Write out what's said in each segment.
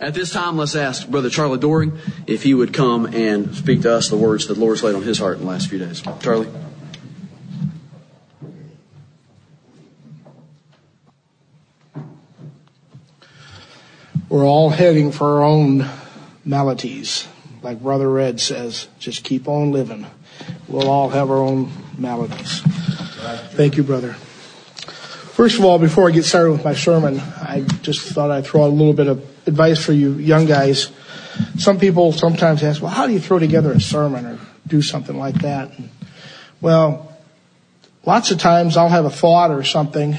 At this time, let's ask Brother Charlie Doring if he would come and speak to us the words that the Lord's laid on his heart in the last few days. Charlie. We're all heading for our own maladies. Like Brother Red says, just keep on living. We'll all have our own maladies. Thank you, brother. First of all, before I get started with my sermon, I just thought I'd throw a little bit of advice for you young guys. Some people sometimes ask, well, how do you throw together a sermon or do something like that? And, well, lots of times I'll have a thought or something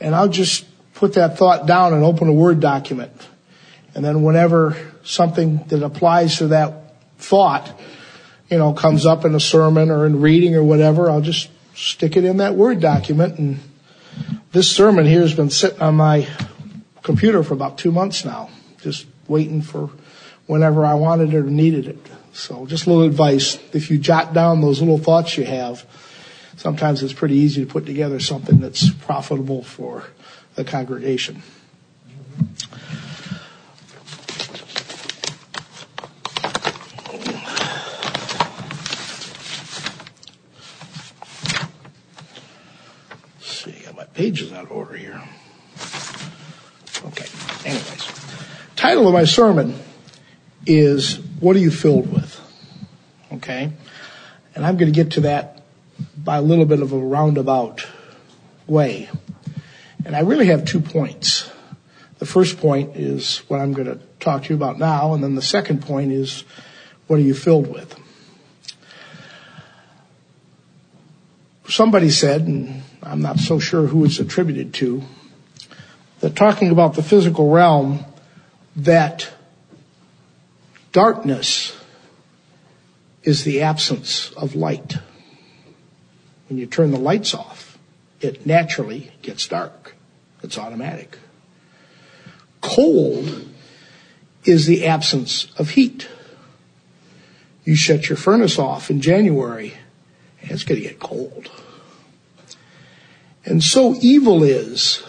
and I'll just put that thought down and open a Word document. And then whenever something that applies to that thought, you know, comes up in a sermon or in reading or whatever, I'll just stick it in that Word document. And this sermon here has been sitting on my computer for about two months now, just waiting for whenever I wanted it or needed it. So just a little advice. If you jot down those little thoughts you have, sometimes it's pretty easy to put together something that's profitable for the congregation. Let's see, I got my pages out of order here. Anyways. Title of my sermon is What Are You Filled With? Okay? And I'm going to get to that by a little bit of a roundabout way. And I really have two points. The first point is what I'm going to talk to you about now, and then the second point is what are you filled with? Somebody said, and I'm not so sure who it's attributed to, that talking about the physical realm, that darkness is the absence of light. When you turn the lights off, it naturally gets dark. It's automatic. Cold is the absence of heat. You shut your furnace off in January, and it's going to get cold. And so evil is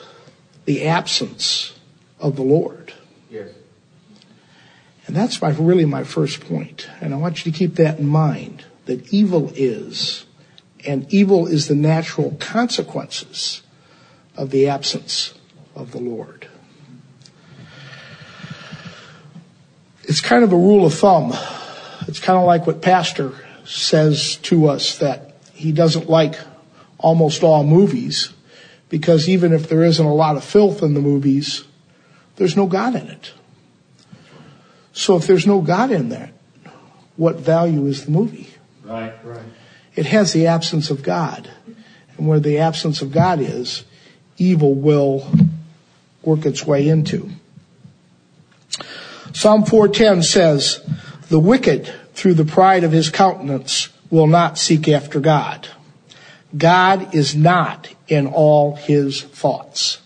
the absence of the Lord. Yes. And that's my, really my first point. And I want you to keep that in mind, that evil is, and evil is the natural consequences of the absence of the Lord. It's kind of a rule of thumb. It's kind of like what Pastor says to us that he doesn't like almost all movies because even if there isn't a lot of filth in the movies, there's no God in it. So if there's no God in that, what value is the movie? Right, right. It has the absence of God. And where the absence of God is, evil will work its way into. Psalm 410 says, the wicked through the pride of his countenance will not seek after God. God is not in all his thoughts.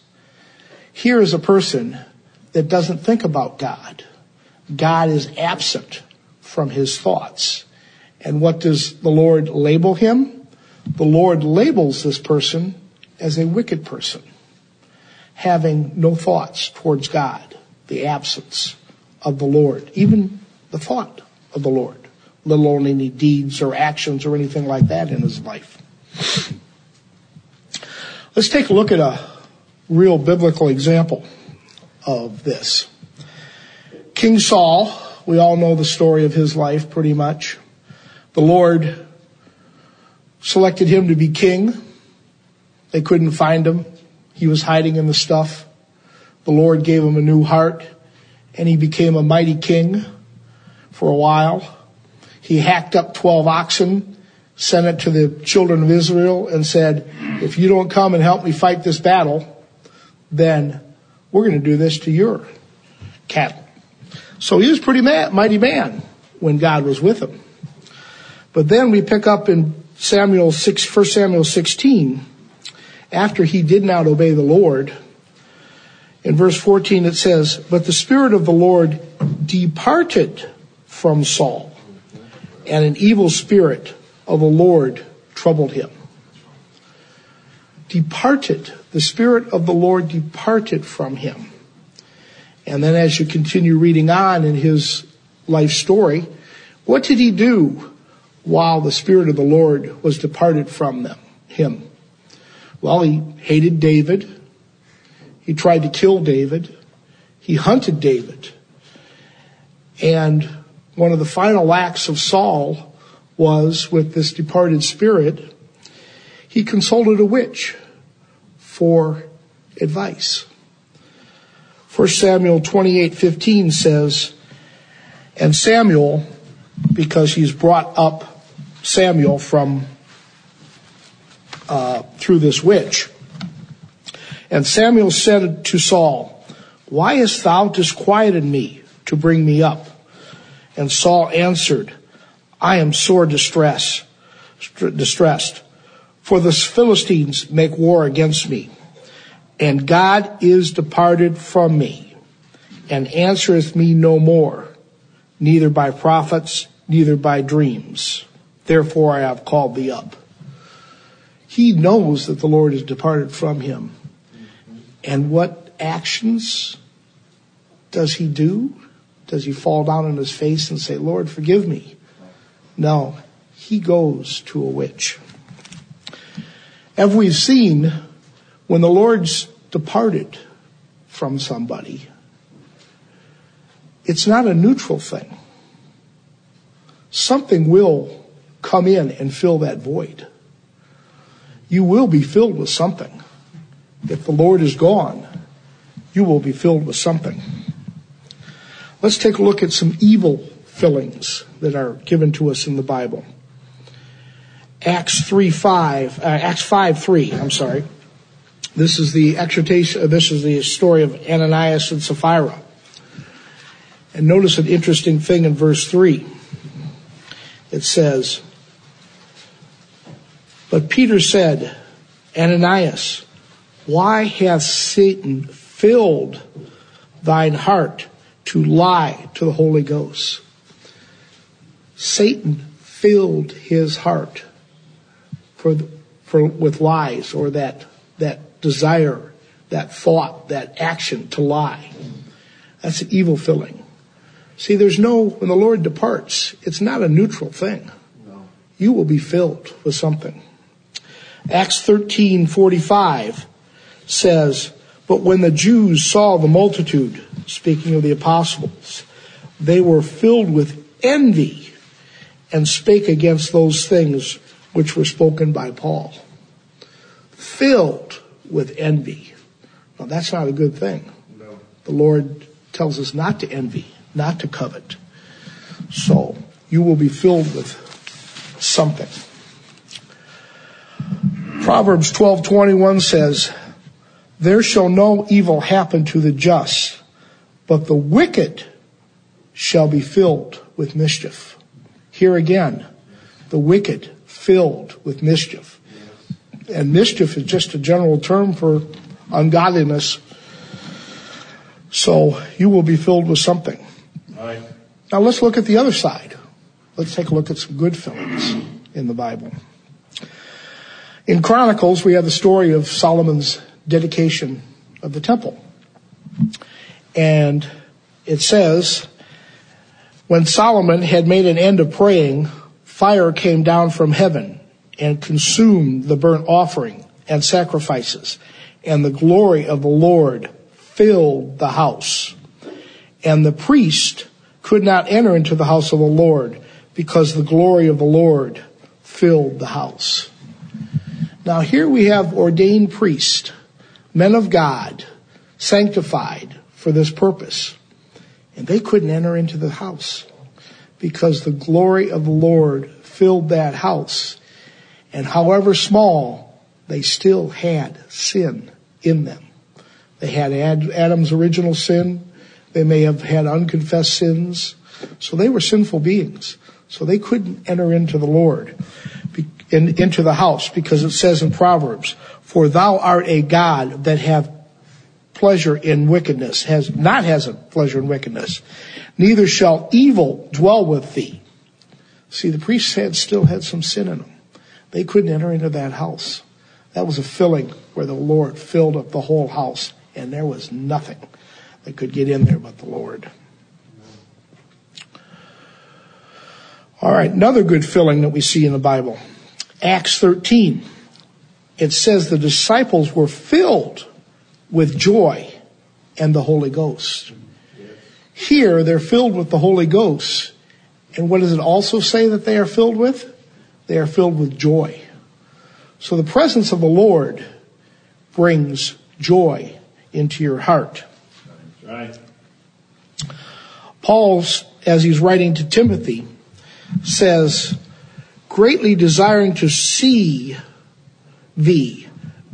Here is a person that doesn't think about God. God is absent from his thoughts. And what does the Lord label him? The Lord labels this person as a wicked person, having no thoughts towards God, the absence of the Lord, even the thought of the Lord, let alone any deeds or actions or anything like that in his life. Let's take a look at a real biblical example of this. King Saul, we all know the story of his life pretty much. The Lord selected him to be king. They couldn't find him. He was hiding in the stuff. The Lord gave him a new heart and he became a mighty king for a while. He hacked up 12 oxen, sent it to the children of Israel and said, if you don't come and help me fight this battle, then we're going to do this to your cattle. So he was pretty mad, mighty man when God was with him. But then we pick up in Samuel 6, 1 Samuel 16, after he did not obey the Lord, in verse 14 it says, But the Spirit of the Lord departed from Saul, and an evil spirit of the Lord troubled him. Departed. The Spirit of the Lord departed from him. And then as you continue reading on in his life story, what did he do while the Spirit of the Lord was departed from them, him? Well, he hated David. He tried to kill David. He hunted David. And one of the final acts of Saul was with this departed spirit, he consulted a witch for advice. 1 Samuel 28:15 says, and Samuel, because he's brought up Samuel from uh, through this witch, and Samuel said to Saul, Why hast thou disquieted me to bring me up? And Saul answered, I am sore distressed, distressed, for the Philistines make war against me, and God is departed from me, and answereth me no more, neither by prophets, neither by dreams. Therefore I have called thee up. He knows that the Lord has departed from him. And what actions does he do? Does he fall down on his face and say, Lord, forgive me? No, he goes to a witch. As we've seen, when the Lord's departed from somebody, it's not a neutral thing. Something will come in and fill that void. You will be filled with something. If the Lord is gone, you will be filled with something. Let's take a look at some evil fillings that are given to us in the Bible. Acts 3 5, uh, Acts 5 3, I'm sorry. This is the exhortation, uh, this is the story of Ananias and Sapphira. And notice an interesting thing in verse 3. It says, But Peter said, Ananias, why hath Satan filled thine heart to lie to the Holy Ghost. Satan filled his heart for, for, with lies or that, that desire, that thought, that action to lie. That's an evil filling. See, there's no, when the Lord departs, it's not a neutral thing. No. You will be filled with something. Acts 13:45 says, "But when the Jews saw the multitude, speaking of the apostles, they were filled with envy and spake against those things which were spoken by Paul. Filled with envy. Now that's not a good thing. No. The Lord tells us not to envy, not to covet. So you will be filled with something. Proverbs 12:21 says, "There shall no evil happen to the just, but the wicked shall be filled with mischief. Here again, the wicked filled with mischief. And mischief is just a general term for ungodliness. So you will be filled with something. Right. Now let's look at the other side. Let's take a look at some good fillings in the Bible. In Chronicles, we have the story of Solomon's dedication of the temple. And it says, when Solomon had made an end of praying, fire came down from heaven and consumed the burnt offering and sacrifices, and the glory of the Lord filled the house. And the priest could not enter into the house of the Lord because the glory of the Lord filled the house. Now here we have ordained priests, men of God, sanctified, for this purpose. And they couldn't enter into the house because the glory of the Lord filled that house. And however small, they still had sin in them. They had Adam's original sin. They may have had unconfessed sins. So they were sinful beings. So they couldn't enter into the Lord, into the house, because it says in Proverbs, for thou art a God that have pleasure in wickedness, has not has a pleasure in wickedness. Neither shall evil dwell with thee. See, the priests had still had some sin in them. They couldn't enter into that house. That was a filling where the Lord filled up the whole house and there was nothing. that could get in there but the Lord. All right, another good filling that we see in the Bible. Acts 13. It says the disciples were filled with joy and the Holy Ghost. Here, they're filled with the Holy Ghost. And what does it also say that they are filled with? They are filled with joy. So the presence of the Lord brings joy into your heart. Right. Paul's, as he's writing to Timothy, says, greatly desiring to see thee,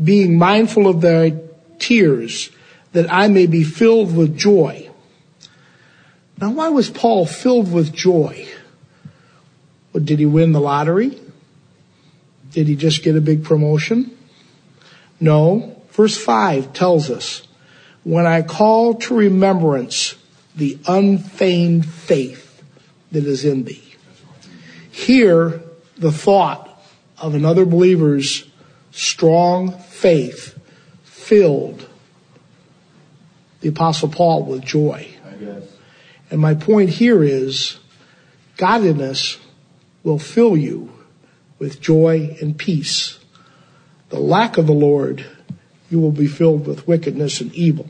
being mindful of thy tears, that I may be filled with joy. Now, why was Paul filled with joy? Well, did he win the lottery? Did he just get a big promotion? No. Verse 5 tells us, when I call to remembrance the unfeigned faith that is in thee. Here, the thought of another believer's strong faith filled the apostle Paul with joy. And my point here is godliness will fill you with joy and peace. The lack of the Lord, you will be filled with wickedness and evil.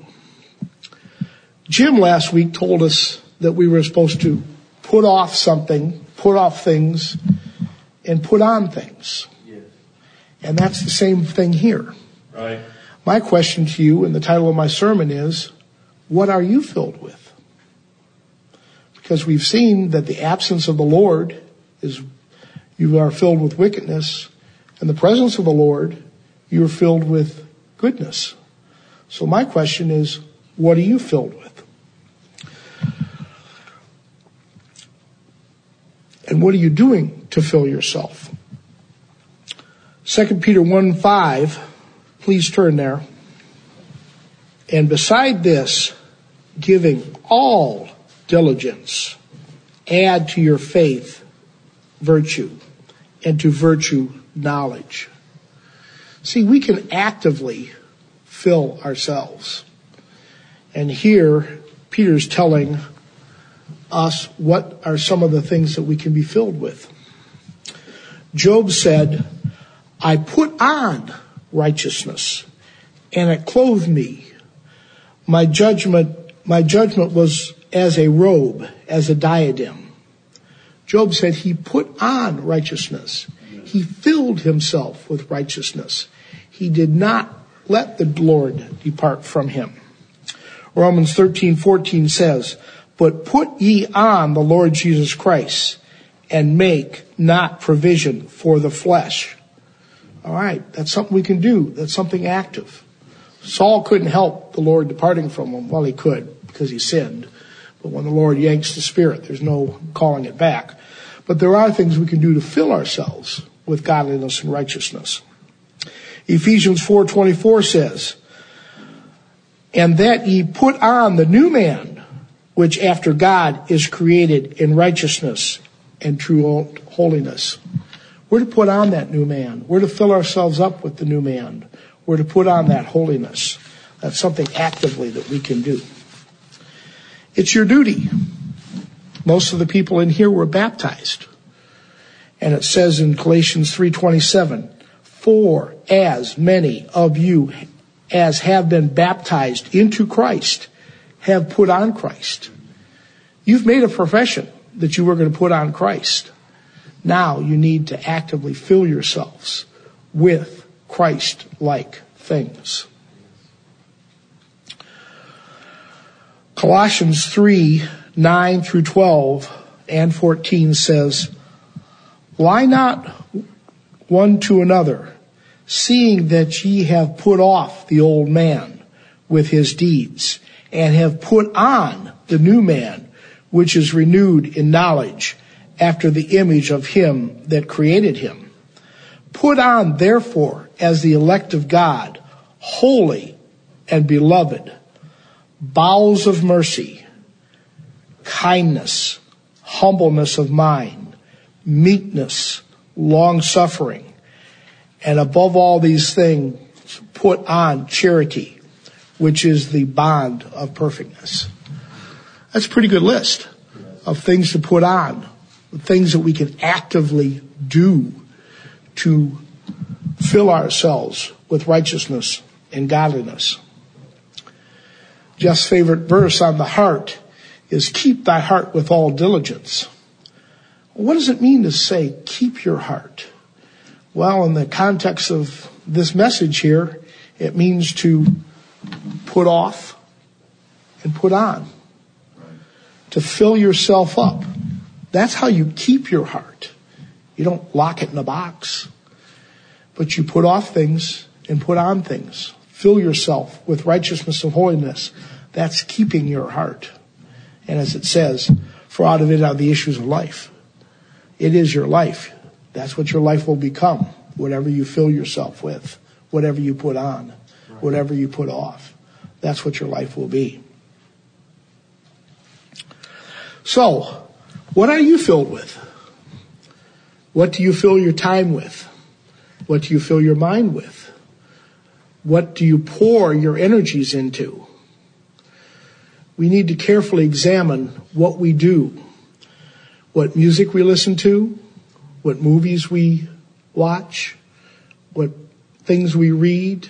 Jim last week told us that we were supposed to put off something put off things and put on things. Yes. And that's the same thing here. Right. My question to you and the title of my sermon is, what are you filled with? Because we've seen that the absence of the Lord is you are filled with wickedness and the presence of the Lord, you are filled with goodness. So my question is, what are you filled with? And what are you doing to fill yourself? 2 Peter 1 5, please turn there. And beside this, giving all diligence, add to your faith virtue, and to virtue knowledge. See, we can actively fill ourselves. And here, Peter's telling us what are some of the things that we can be filled with. Job said, I put on righteousness and it clothed me. My judgment, my judgment was as a robe, as a diadem. Job said he put on righteousness. He filled himself with righteousness. He did not let the Lord depart from him. Romans 13, 14 says, but put ye on the Lord Jesus Christ and make not provision for the flesh. All right, that's something we can do. That's something active. Saul couldn't help the Lord departing from him. Well, he could because he sinned. But when the Lord yanks the spirit, there's no calling it back. But there are things we can do to fill ourselves with godliness and righteousness. Ephesians 4:24 says, "And that ye put on the new man, which after God is created in righteousness and true holiness. We're to put on that new man. We're to fill ourselves up with the new man. We're to put on that holiness. That's something actively that we can do. It's your duty. Most of the people in here were baptized. And it says in Galatians 3:27, "For as many of you as have been baptized into Christ have put on Christ. You've made a profession that you were going to put on Christ. Now you need to actively fill yourselves with Christ-like things. Colossians 3, 9 through 12 and 14 says, Lie not one to another, seeing that ye have put off the old man with his deeds and have put on the new man, which is renewed in knowledge after the image of him that created him. Put on, therefore, as the elect of God, holy and beloved, bowels of mercy, kindness, humbleness of mind, meekness, long suffering, and above all these things, put on charity which is the bond of perfectness. That's a pretty good list of things to put on, things that we can actively do to fill ourselves with righteousness and godliness. Jeff's favorite verse on the heart is keep thy heart with all diligence. What does it mean to say keep your heart? Well, in the context of this message here, it means to put off and put on. To fill yourself up. That's how you keep your heart. You don't lock it in a box, but you put off things and put on things. Fill yourself with righteousness and holiness. That's keeping your heart. And as it says, for out of it are the issues of life. It is your life. That's what your life will become. Whatever you fill yourself with, whatever you put on, whatever you put off. That's what your life will be. So, what are you filled with? What do you fill your time with? What do you fill your mind with? What do you pour your energies into? We need to carefully examine what we do, what music we listen to, what movies we watch, what things we read,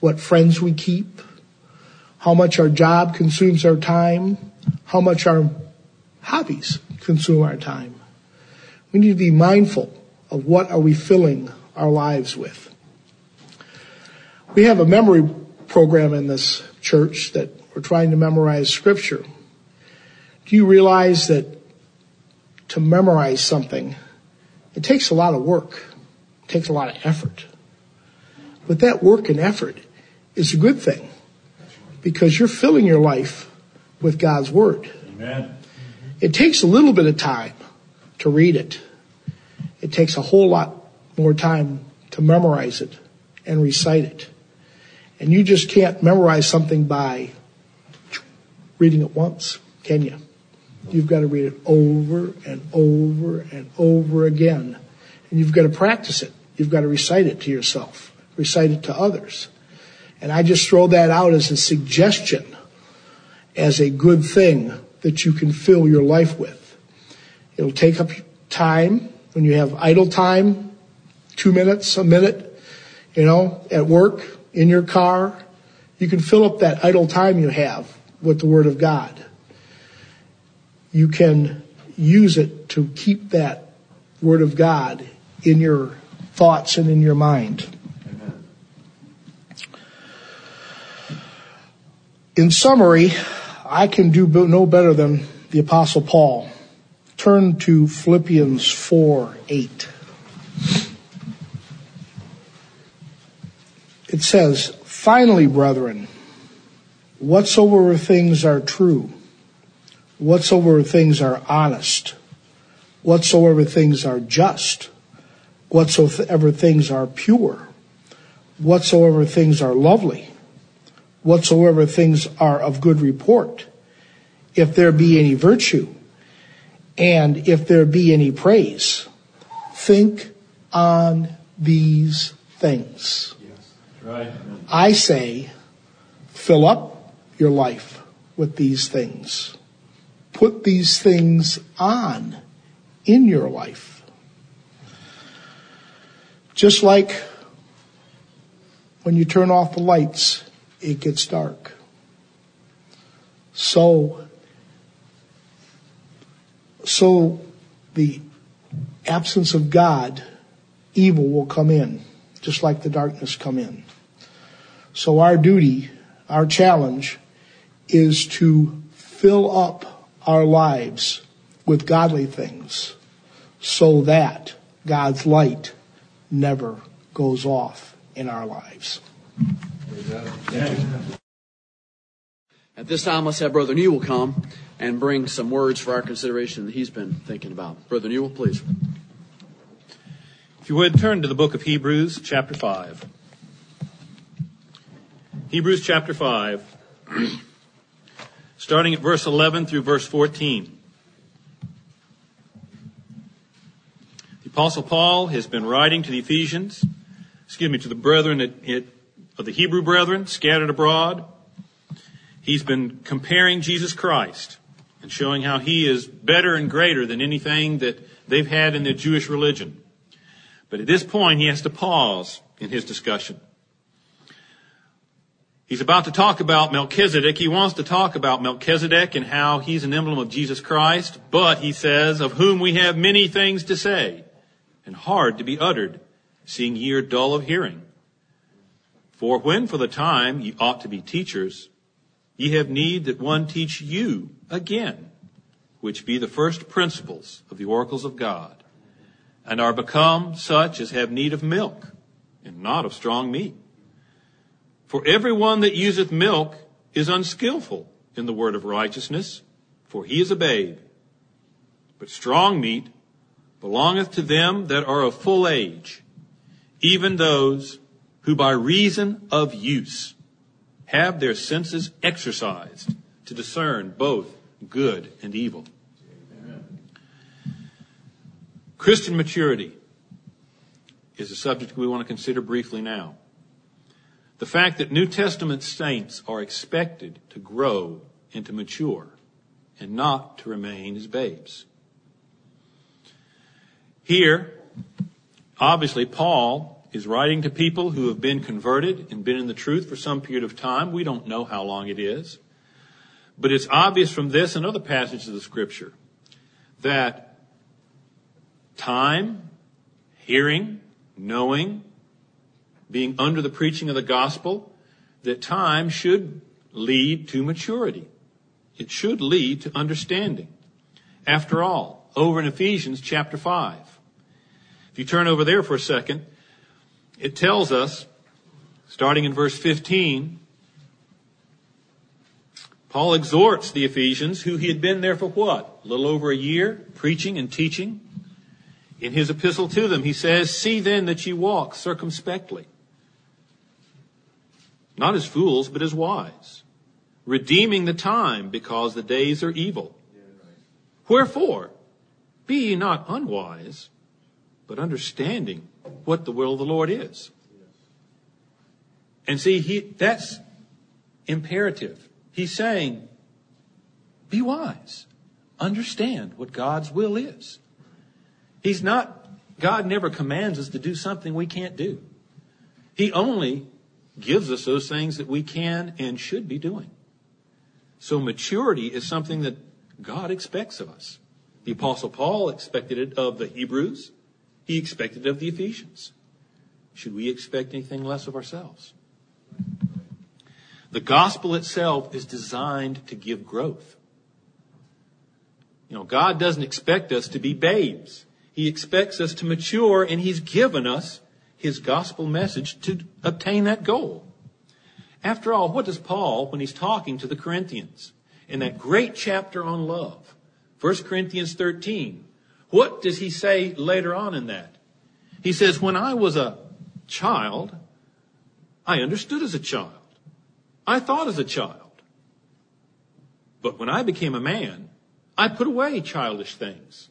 what friends we keep, how much our job consumes our time, how much our hobbies consume our time. We need to be mindful of what are we filling our lives with. We have a memory program in this church that we're trying to memorize scripture. Do you realize that to memorize something, it takes a lot of work. It takes a lot of effort. But that work and effort is a good thing because you're filling your life with God's Word. Amen. It takes a little bit of time to read it. It takes a whole lot more time to memorize it and recite it. And you just can't memorize something by reading it once, can you? You've got to read it over and over and over again. And you've got to practice it. You've got to recite it to yourself, recite it to others. And I just throw that out as a suggestion, as a good thing that you can fill your life with. It'll take up time when you have idle time, two minutes, a minute, you know, at work, in your car. You can fill up that idle time you have with the Word of God. You can use it to keep that Word of God in your thoughts and in your mind. In summary, I can do no better than the apostle Paul. Turn to Philippians 4, 8. It says, finally, brethren, whatsoever things are true, whatsoever things are honest, whatsoever things are just, whatsoever things are pure, whatsoever things are lovely, whatsoever things are of good report, if there be any virtue, and if there be any praise, think on these things. Yes. Right. I say, fill up your life with these things. Put these things on in your life. Just like when you turn off the lights it gets dark. So, so the absence of God, evil will come in, just like the darkness come in. So our duty, our challenge is to fill up our lives with godly things so that God's light never goes off in our lives. At this time, let's have Brother Newell come and bring some words for our consideration that he's been thinking about. Brother Newell, please. If you would turn to the book of Hebrews, chapter 5. Hebrews chapter 5, starting at verse 11 through verse 14. The Apostle Paul has been writing to the Ephesians, excuse me, to the brethren at, at of the Hebrew brethren scattered abroad He's been comparing Jesus Christ and showing how he is better and greater than anything that they've had in their Jewish religion. But at this point, he has to pause in his discussion. He's about to talk about Melchizedek. He wants to talk about Melchizedek and how he's an emblem of Jesus Christ, but he says, of whom we have many things to say and hard to be uttered, seeing ye are dull of hearing. For when for the time ye ought to be teachers, ye have need that one teach you again, which be the first principles of the oracles of God, and are become such as have need of milk, and not of strong meat. For every one that useth milk is unskillful in the word of righteousness, for he is a babe. But strong meat belongeth to them that are of full age, even those who by reason of use have their senses exercised to discern both good and evil. Amen. Christian maturity is a subject we want to consider briefly now. The fact that New Testament saints are expected to grow and to mature and not to remain as babes. Here, obviously, Paul is writing to people who have been converted and been in the truth for some period of time. We don't know how long it is. But it's obvious from this and other passages of the scripture that time, hearing, knowing, being under the preaching of the gospel, that time should lead to maturity. It should lead to understanding. After all, over in Ephesians chapter 5, if you turn over there for a second, it tells us, starting in verse 15, Paul exhorts the Ephesians, who he had been there for what? A little over a year, preaching and teaching. In his epistle to them, he says, See then that ye walk circumspectly not as fools, but as wise, redeeming the time because the days are evil. Wherefore, be ye not unwise, but understanding what the will of the Lord is. And see, he, that's imperative. He's saying, be wise. Understand what God's will is. He's not, God never commands us to do something we can't do. He only gives us those things that we can and should be doing. So maturity is something that God expects of us. The apostle Paul expected it of the Hebrews. He expected of the Ephesians. Should we expect anything less of ourselves? The gospel itself is designed to give growth. You know, God doesn't expect us to be babes. He expects us to mature and He's given us his gospel message to obtain that goal. After all, what does Paul, when he's talking to the Corinthians in that great chapter on love, 1 Corinthians 13, what does he say later on in that? He says, when I was a child, I understood as a child. I thought as a child. But when I became a man, I put away childish things.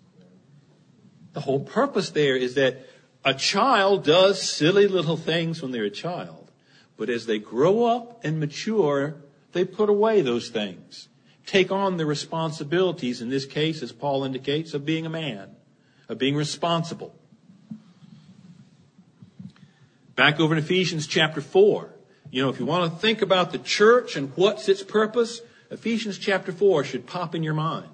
The whole purpose there is that a child does silly little things when they're a child, but as they grow up and mature, they put away those things, take on the responsibilities, in this case, as Paul indicates, of being a man, of being responsible. Back over in Ephesians chapter 4, you know, if you want to think about the church and what's its purpose, Ephesians chapter 4 should pop in your mind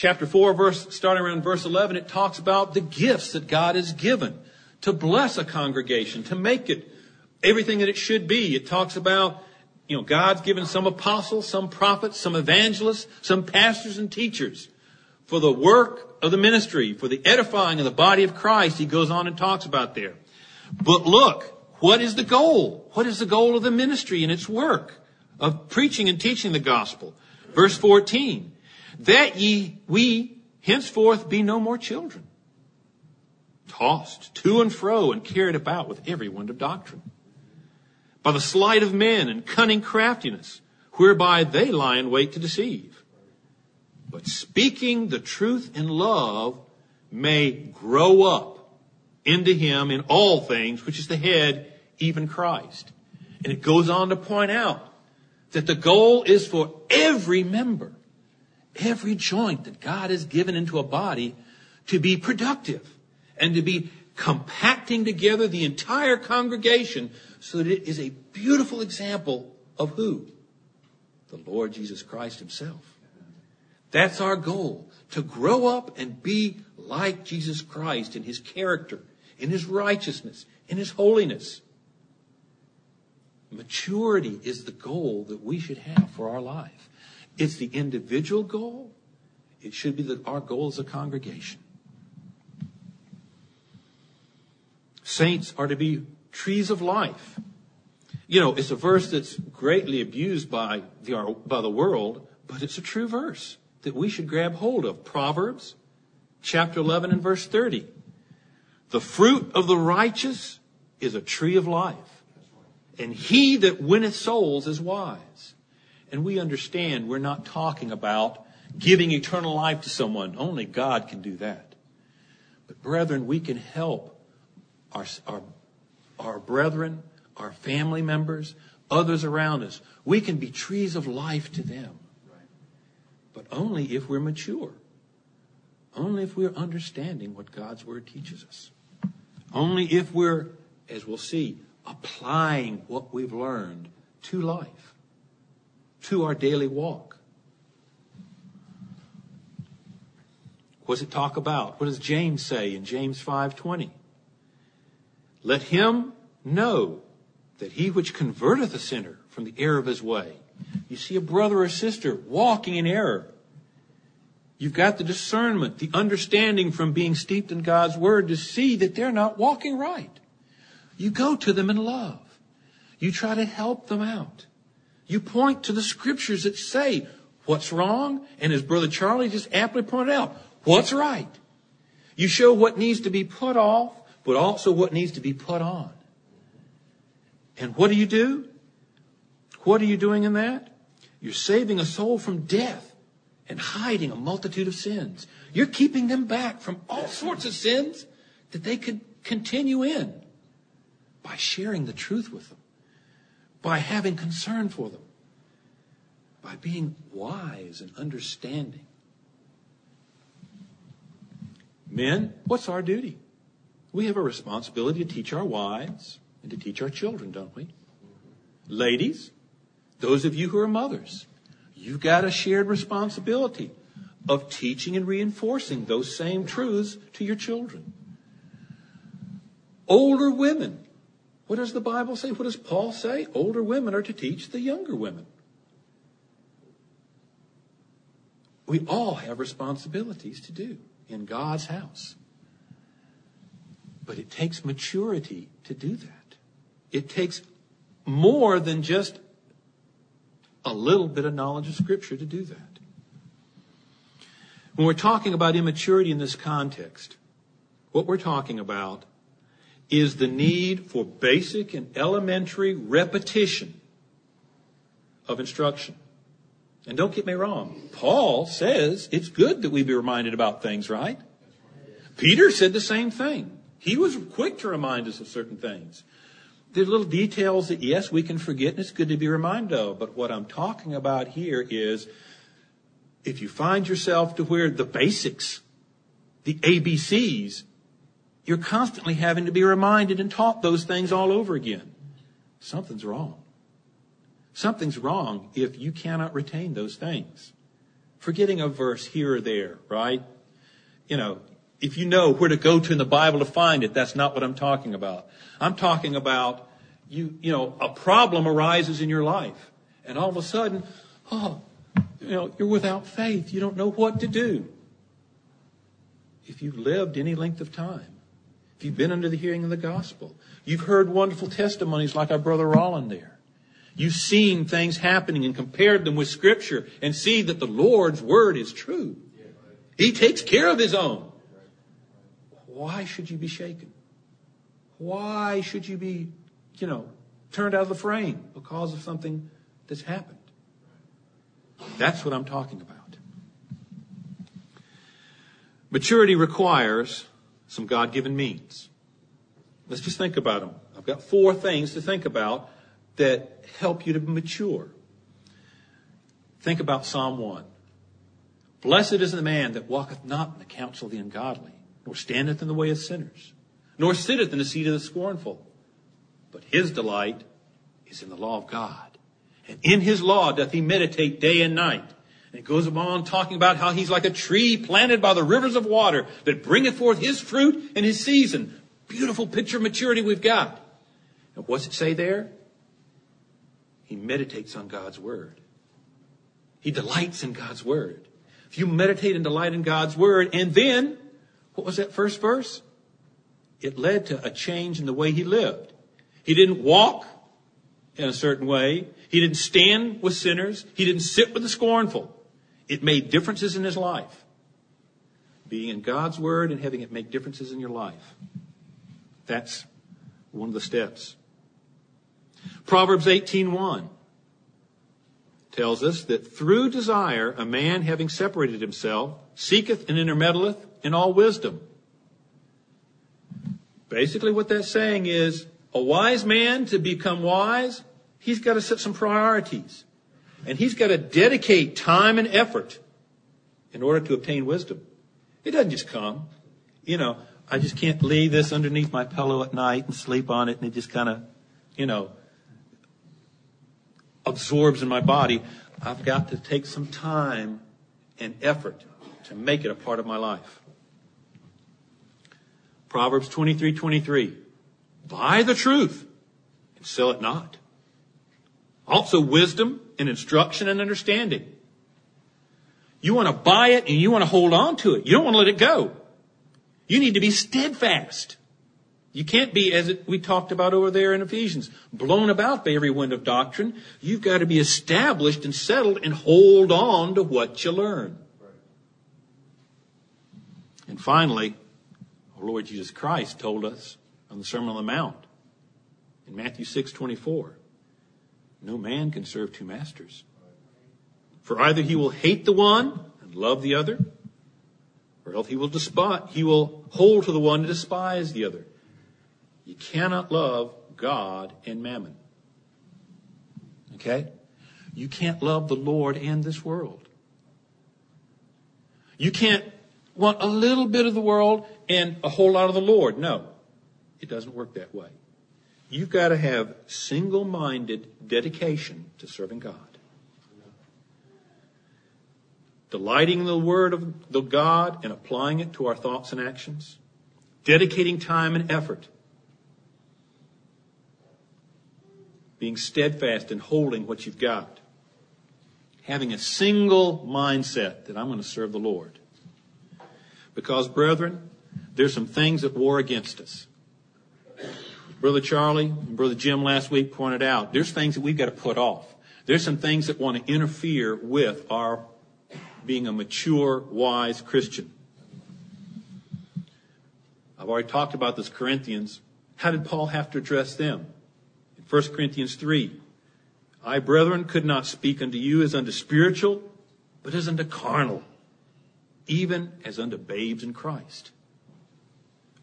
chapter 4, verse, starting around verse 11, it talks about the gifts that God has given to bless a congregation, to make it everything that it should be. It talks about, you know, God's given some apostles, some prophets, some evangelists, some pastors and teachers for the work of the ministry, for the edifying of the body of Christ. He goes on and talks about there. But look, what is the goal? What is the goal of the ministry and its work of preaching and teaching the gospel? Verse 14 that ye, we henceforth be no more children, tossed to and fro and carried about with every wind of doctrine, by the sleight of men and cunning craftiness, whereby they lie in wait to deceive. But speaking the truth in love may grow up into him in all things, which is the head, even Christ. And it goes on to point out That the goal is for every member, every joint that God has given into a body to be productive and to be compacting together the entire congregation so that it is a beautiful example of who? The Lord Jesus Christ himself. That's our goal, to grow up and be like Jesus Christ in his character, in his righteousness, in his holiness. Maturity is the goal that we should have for our life. It's the individual goal. It should be that our goal as a congregation. Saints are to be trees of life. You know, it's a verse that's greatly abused by the, by the world, but it's a true verse that we should grab hold of. Proverbs chapter 11 and verse 30. The fruit of the righteous is a tree of life and he that winneth souls is wise. And we understand we're not talking about giving eternal life to someone. Only God can do that. But brethren, we can help our, brethren, our family members, others around us. We can be trees of life to them. But only if we're mature. Only if we're understanding what God's Word teaches us. Only if we're, as we'll see, applying what we've learned to life, to our daily walk. What does it talk about? What does James say in James 5:20? Let him know that he which converteth a sinner from the error of his way. You see a brother or sister walking in error. You've got the discernment, the understanding from being steeped in God's word to see that they're not walking right. You go to them in love. You try to help them out. You point to the scriptures that say what's wrong, and as Brother Charlie just aptly pointed out, what's right. You show what needs to be put off, but also what needs to be put on. And what do you do? What are you doing in that? You're saving a soul from death and hiding a multitude of sins. You're keeping them back from all sorts of sins that they could continue in by sharing the truth with them, by having concern for them, by being wise and understanding. Men, what's our duty? We have a responsibility to teach our wives and to teach our children, don't we? Ladies, those of you who are mothers, you've got a shared responsibility of teaching and reinforcing those same truths to your children. Older women, what does the Bible say? What does Paul say? Older women are to teach the younger women. We all have responsibilities to do in God's house. But it takes maturity to do that. It takes more than just a little bit of knowledge of Scripture to do that. When we're talking about immaturity in this context, what we're talking about is the need for basic and elementary repetition of instruction. And don't get me wrong, Paul says it's good that we be reminded about things, right? Peter said the same thing. He was quick to remind us of certain things. There's little details that, yes, we can forget and it's good to be reminded of. But what I'm talking about here is if you find yourself to where the basics, the ABCs you're constantly having to be reminded and taught those things all over again. Something's wrong. Something's wrong if you cannot retain those things. Forgetting a verse here or there, right? You know, if you know where to go to in the Bible to find it, that's not what I'm talking about. I'm talking about you, you know, a problem arises in your life and all of a sudden, oh, you know, you're without faith. You don't know what to do. If you've lived any length of time, if you've been under the hearing of the gospel, you've heard wonderful testimonies like our brother Roland there. You've seen things happening and compared them with scripture and see that the Lord's word is true. He takes care of his own. Why should you be shaken? Why should you be, you know, turned out of the frame because of something that's happened? That's what I'm talking about. Maturity requires some God given means. Let's just think about them. I've got four things to think about that help you to mature. Think about Psalm 1. Blessed is the man that walketh not in the counsel of the ungodly, nor standeth in the way of sinners, nor sitteth in the seat of the scornful. But his delight is in the law of God. And in his law doth he meditate day and night. And it goes on talking about how he's like a tree planted by the rivers of water that bringeth forth his fruit in his season. Beautiful picture of maturity we've got. And what's it say there? He meditates on God's word. He delights in God's word. If you meditate and delight in God's word, and then, what was that first verse? It led to a change in the way he lived. He didn't walk in a certain way. He didn't stand with sinners. He didn't sit with the scornful. It made differences in his life. Being in God's word and having it make differences in your life. That's one of the steps. Proverbs 18:1 tells us that through desire a man having separated himself seeketh and intermeddleth in all wisdom. Basically what that's saying is a wise man to become wise, he's got to set some priorities. And he's got to dedicate time and effort in order to obtain wisdom. It doesn't just come. You know, I just can't lay this underneath my pillow at night and sleep on it and it just kind of, you know, absorbs in my body. I've got to take some time and effort to make it a part of my life. Proverbs 23, 23. Buy the truth and sell it not. Also wisdom and instruction and understanding. You want to buy it and you want to hold on to it. You don't want to let it go. You need to be steadfast. You can't be, as we talked about over there in Ephesians, blown about by every wind of doctrine. You've got to be established and settled and hold on to what you learn. And finally, our Lord Jesus Christ told us on the Sermon on the Mount in Matthew 6, 24, no man can serve two masters. For either he will hate the one and love the other, or else he will despise, he will hold to the one and despise the other. You cannot love God and mammon. Okay? You can't love the Lord and this world. You can't want a little bit of the world and a whole lot of the Lord. No. It doesn't work that way. You've got to have single-minded dedication to serving God. Delighting in the word of the God and applying it to our thoughts and actions. Dedicating time and effort being steadfast in holding what you've got. Having a single mindset that I'm going to serve the Lord. Because, brethren, there's some things that war against us. Brother Charlie and Brother Jim last week pointed out, there's things that we've got to put off. There's some things that want to interfere with our being a mature, wise Christian. I've already talked about this Corinthians. How did Paul have to address them? In 1 Corinthians 3. I, brethren, could not speak unto you as unto spiritual, but as unto carnal, even as unto babes in Christ.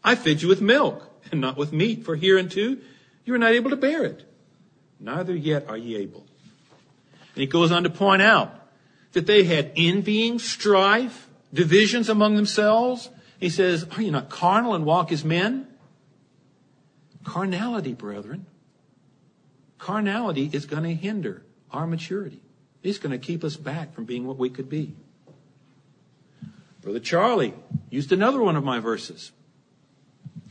I fed you with milk, and not with meat, for hereunto you are not able to bear it. Neither yet are ye able. And he goes on to point out that they had envying, strife, divisions among themselves. He says, Are you not carnal and walk as men? Carnality, brethren, Carnality is going to hinder our maturity. It's going to keep us back from being what we could be. Brother Charlie used another one of my verses.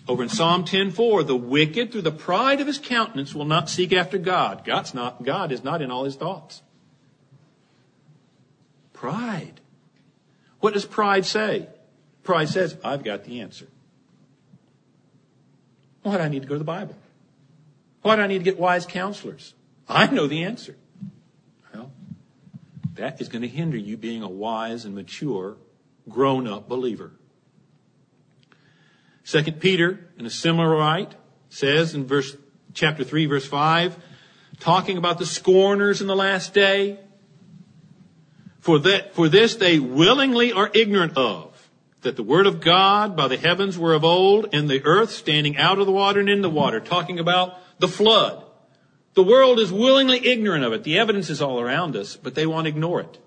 Over in Psalm 10:4, the wicked through the pride of his countenance will not seek after God. God's not, God is not in all his thoughts. Pride. What does pride say? Pride says, I've got the answer. Why do I need to go to the Bible? Why do I need to get wise counselors? I know the answer. Well, that is going to hinder you being a wise and mature, grown up believer. Second Peter, in a similar right, says in verse, chapter 3, verse 5, talking about the scorners in the last day, for that, for this they willingly are ignorant of, that the word of God by the heavens were of old, and the earth standing out of the water and in the water, talking about the flood. The world is willingly ignorant of it. The evidence is all around us, but they want to ignore it.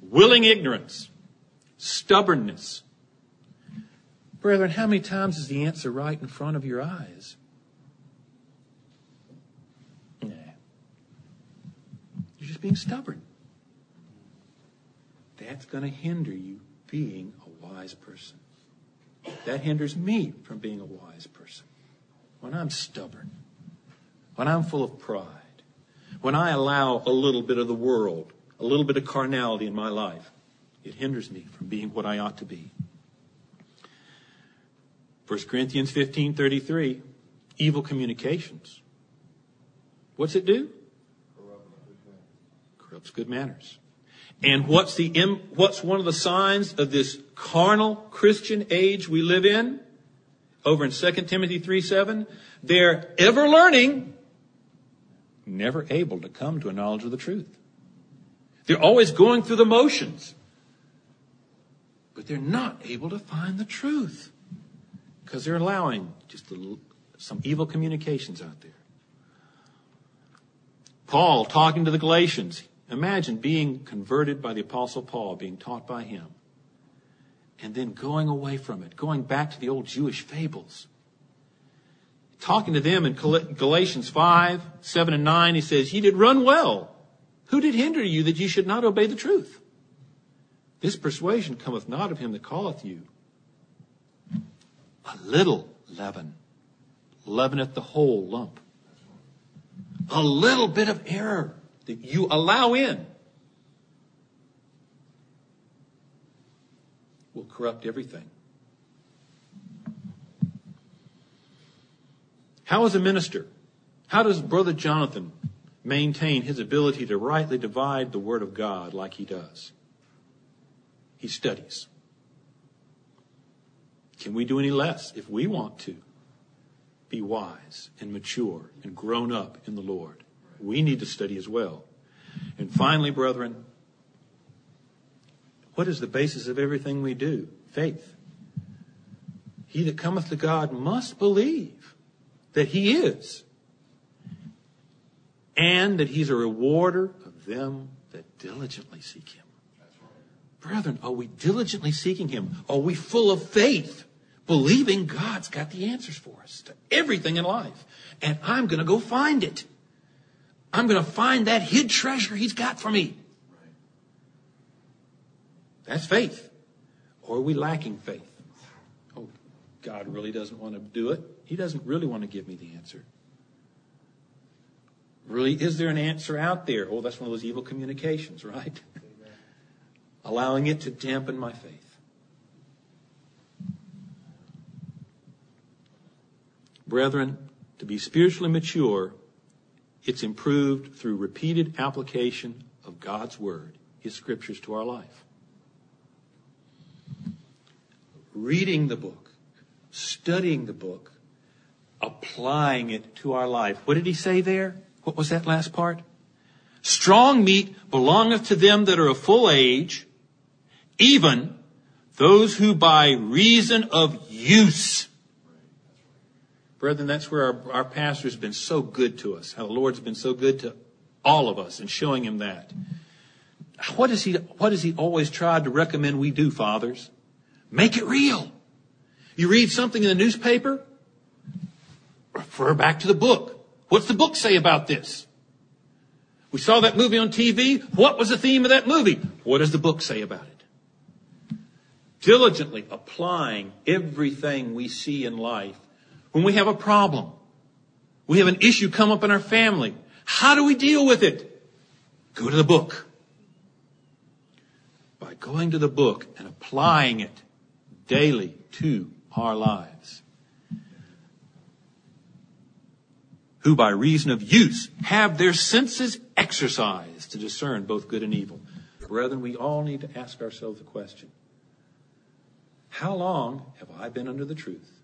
Willing ignorance, stubbornness. Brethren, how many times is the answer right in front of your eyes? Nah. You're just being stubborn. That's going to hinder you being a wise person. That hinders me from being a wise person. When I'm stubborn, when I'm full of pride, when I allow a little bit of the world, a little bit of carnality in my life, it hinders me from being what I ought to be. 1 Corinthians 15:33, evil communications. What's it do? Corrupts good manners. And what's the what's one of the signs of this carnal Christian age we live in? Over in 2 Timothy 3 7, they're ever learning, never able to come to a knowledge of the truth. They're always going through the motions, but they're not able to find the truth because they're allowing just little, some evil communications out there. Paul talking to the Galatians, Imagine being converted by the Apostle Paul, being taught by him, and then going away from it, going back to the old Jewish fables. Talking to them in Galatians 5, 7, and 9, he says, Ye did run well. Who did hinder you that ye should not obey the truth? This persuasion cometh not of him that calleth you. A little leaven leaveneth the whole lump. A little bit of error that you allow in will corrupt everything. How is a minister? How does Brother Jonathan maintain his ability to rightly divide the Word of God like he does? He studies. Can we do any less if we want to be wise and mature and grown up in the Lord? we need to study as well. And finally, brethren, what is the basis of everything we do? Faith. He that cometh to God must believe that he is, and that he's a rewarder of them that diligently seek him. Brethren, are we diligently seeking him? Are we full of faith, believing God's got the answers for us to everything in life? And I'm going to go find it. I'm going to find that hid treasure he's got for me. That's faith. Or are we lacking faith? Oh, God really doesn't want to do it. He doesn't really want to give me the answer. Really, is there an answer out there? Oh, that's one of those evil communications, right? Allowing it to dampen my faith. Brethren, to be spiritually mature it's improved through repeated application of God's Word, His Scriptures to our life. Reading the book, studying the book, applying it to our life. What did he say there? What was that last part? Strong meat belongeth to them that are of full age, even those who by reason of use Brethren, that's where our, our pastor's been so good to us, how the Lord's been so good to all of us and showing him that. What does he, what does he always try to recommend we do, fathers? Make it real. You read something in the newspaper, refer back to the book. What's the book say about this? We saw that movie on TV. What was the theme of that movie? What does the book say about it? Diligently applying everything we see in life when we have a problem, we have an issue come up in our family. How do we deal with it? Go to the book. By going to the book and applying it daily to our lives. Who by reason of use have their senses exercised to discern both good and evil. Brethren, we all need to ask ourselves the question. How long have I been under the truth?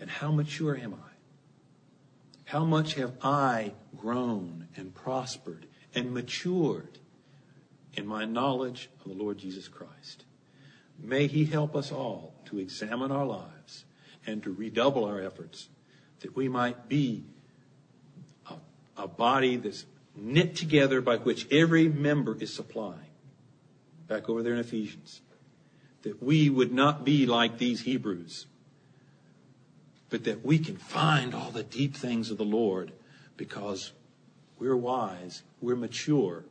And how mature am I? How much have I grown and prospered and matured in my knowledge of the Lord Jesus Christ? May He help us all to examine our lives and to redouble our efforts that we might be a body that's knit together by which every member is supplying. Back over there in Ephesians. That we would not be like these Hebrews, but that we can find all the deep things of the Lord because we're wise, we're mature,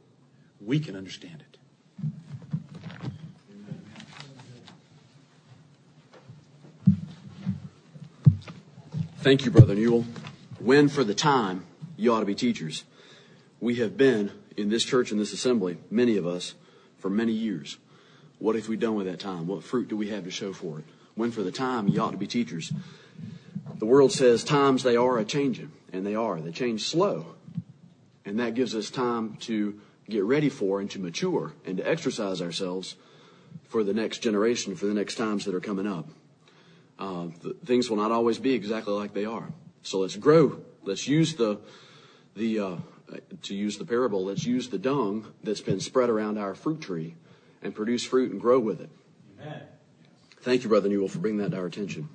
we can understand it. Thank you, Brother Newell. When for the time, you ought to be teachers. We have been in this church and this assembly, many of us, for many years. What have we done with that time? What fruit do we have to show for it? When for the time, you ought to be teachers. The world says times they are a changing, and they are. They change slow. And that gives us time to get ready for and to mature and to exercise ourselves for the next generation, for the next times that are coming up. Uh, things will not always be exactly like they are. So let's grow. Let's use the the uh, to use the parable. Let's use the dung that's been spread around our fruit tree and produce fruit and grow with it. Amen. Thank you, Brother Newell, for bringing that to our attention.